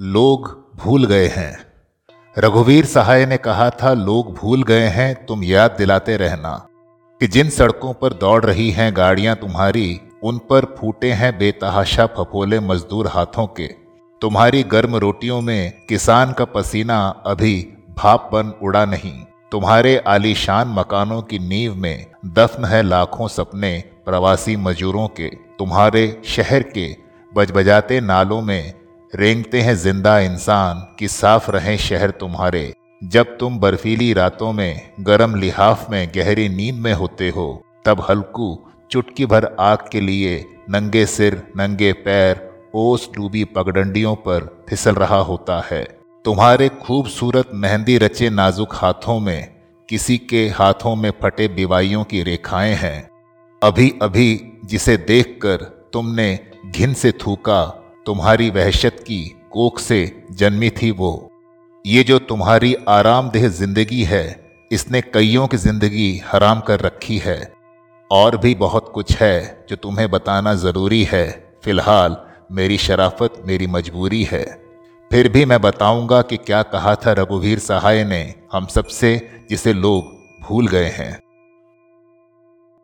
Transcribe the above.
लोग भूल गए हैं। रघुवीर सहाय ने कहा था, लोग भूल गए हैं, तुम याद दिलाते रहना कि जिन सड़कों पर दौड़ रही हैं गाड़ियाँ तुम्हारी, उन पर फूटे हैं बेतहाशा फफोले मजदूर हाथों के। तुम्हारी गर्म रोटियों में किसान का पसीना अभी भाप बन उड़ा नहीं। तुम्हारे आलीशान मकानों की नींव में दफन है लाखों सपने प्रवासी मजदूरों के। तुम्हारे शहर के बजबजाते नालों में रेंगते हैं ज़िंदा इंसान कि साफ़ रहें शहर तुम्हारे। जब तुम बर्फीली रातों में, गरम लिहाफ में, गहरी नींद में होते हो, तब हल्कू, चुटकी भर आग के लिए नंगे सिर, नंगे पैर, ओस डूबी पगडंडियों पर फिसल रहा होता है। तुम्हारे खूबसूरत मेहंदी रचे नाजुक हाथों में, किसी के हाथों में फटे बिवाइयों की रेखाएँ हैं। अभी अभी जिसे देखकर तुमने घिन से थूका तुम्हारी वहशत की कोख से जन्मी थी वो। ये जो तुम्हारी आरामदेह ज़िंदगी है, इसने कईयों की ज़िंदगी हराम कर रखी है। और भी बहुत कुछ है जो तुम्हें बताना ज़रूरी है। फ़िलहाल मेरी शराफत मेरी मजबूरी है। फिर भी मैं बताऊँगा कि क्या कहा था रघुवीर सहाय ने हम सबसे जिसे लोग भूल गए हैं।